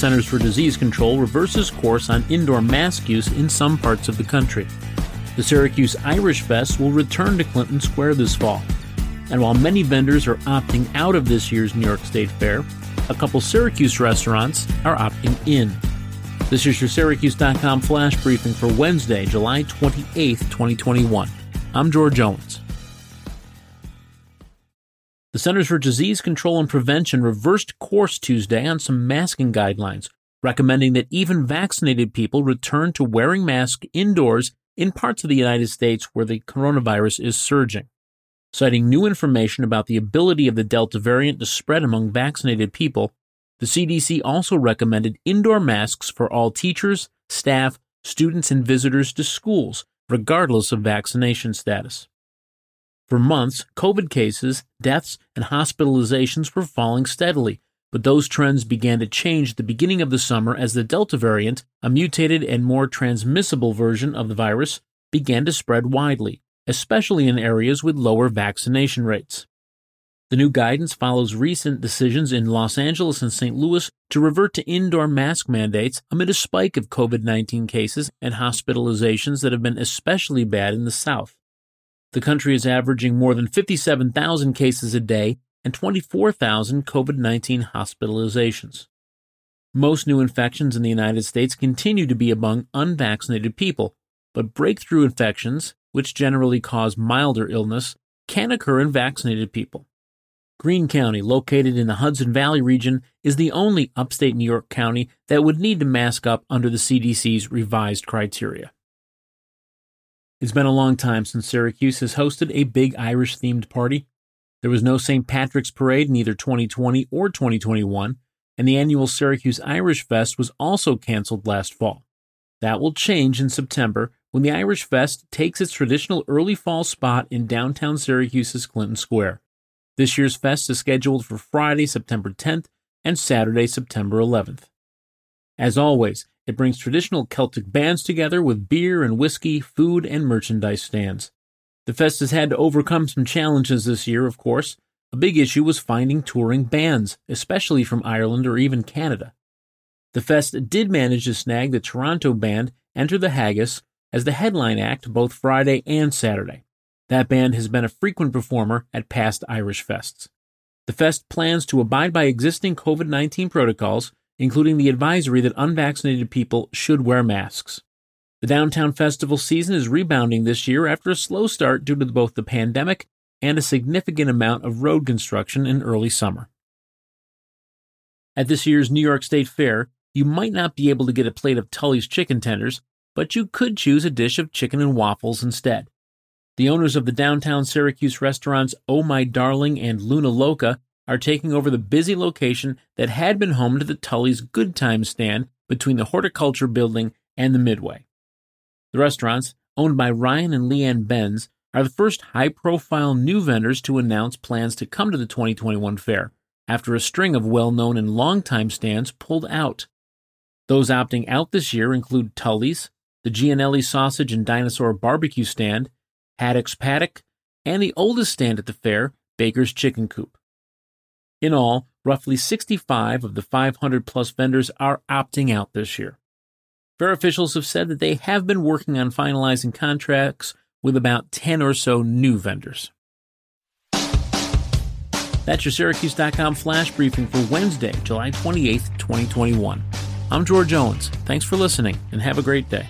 Centers for Disease Control reverses course on indoor mask use in some parts of the country. The Syracuse Irish Fest will return to Clinton Square this fall. And while many vendors are opting out of this year's New York State Fair, a couple Syracuse restaurants are opting in. This is your Syracuse.com flash briefing for Wednesday, July 28, 2021. I'm George Owens. The Centers for Disease Control and Prevention reversed course Tuesday on some masking guidelines, recommending that even vaccinated people return to wearing masks indoors in parts of the United States where the coronavirus is surging. Citing new information about the ability of the Delta variant to spread among vaccinated people, the CDC also recommended indoor masks for all teachers, staff, students, and visitors to schools, regardless of vaccination status. For months, COVID cases, deaths, and hospitalizations were falling steadily, but those trends began to change at the beginning of the summer as the Delta variant, a mutated and more transmissible version of the virus, began to spread widely, especially in areas with lower vaccination rates. The new guidance follows recent decisions in Los Angeles and St. Louis to revert to indoor mask mandates amid a spike of COVID 19 cases and hospitalizations that have been especially bad in the South. The country is averaging more than 57,000 cases a day and 24,000 COVID 19 hospitalizations. Most new infections in the United States continue to be among unvaccinated people, but breakthrough infections, which generally cause milder illness, can occur in vaccinated people. Greene County, located in the Hudson Valley region, is the only upstate New York county that would need to mask up under the CDC's revised criteria. It's been a long time since Syracuse has hosted a big Irish themed party. There was no St. Patrick's Parade in either 2020 or 2021, and the annual Syracuse Irish Fest was also canceled last fall. That will change in September when the Irish Fest takes its traditional early fall spot in downtown Syracuse's Clinton Square. This year's fest is scheduled for Friday, September 10th and Saturday, September 11th. As always, it brings traditional Celtic bands together with beer and whiskey, food, and merchandise stands. The fest has had to overcome some challenges this year, of course. A big issue was finding touring bands, especially from Ireland or even Canada. The fest did manage to snag the Toronto band Enter the Haggis as the headline act both Friday and Saturday. That band has been a frequent performer at past Irish fests. The fest plans to abide by existing COVID 19 protocols including the advisory that unvaccinated people should wear masks. The downtown festival season is rebounding this year after a slow start due to both the pandemic and a significant amount of road construction in early summer. At this year's New York State Fair, you might not be able to get a plate of Tully's chicken tenders, but you could choose a dish of chicken and waffles instead. The owners of the downtown Syracuse restaurants Oh My Darling and Luna Loca are taking over the busy location that had been home to the Tully's Good Times stand between the Horticulture Building and the Midway. The restaurants, owned by Ryan and Leanne Benz, are the first high profile new vendors to announce plans to come to the 2021 fair after a string of well known and long-time stands pulled out. Those opting out this year include Tully's, the Gianelli Sausage and Dinosaur Barbecue stand, Haddock's Paddock, and the oldest stand at the fair, Baker's Chicken Coop. In all, roughly 65 of the 500 plus vendors are opting out this year. Fair officials have said that they have been working on finalizing contracts with about 10 or so new vendors. That's your Syracuse.com flash briefing for Wednesday, July 28th, 2021. I'm George Owens. Thanks for listening and have a great day.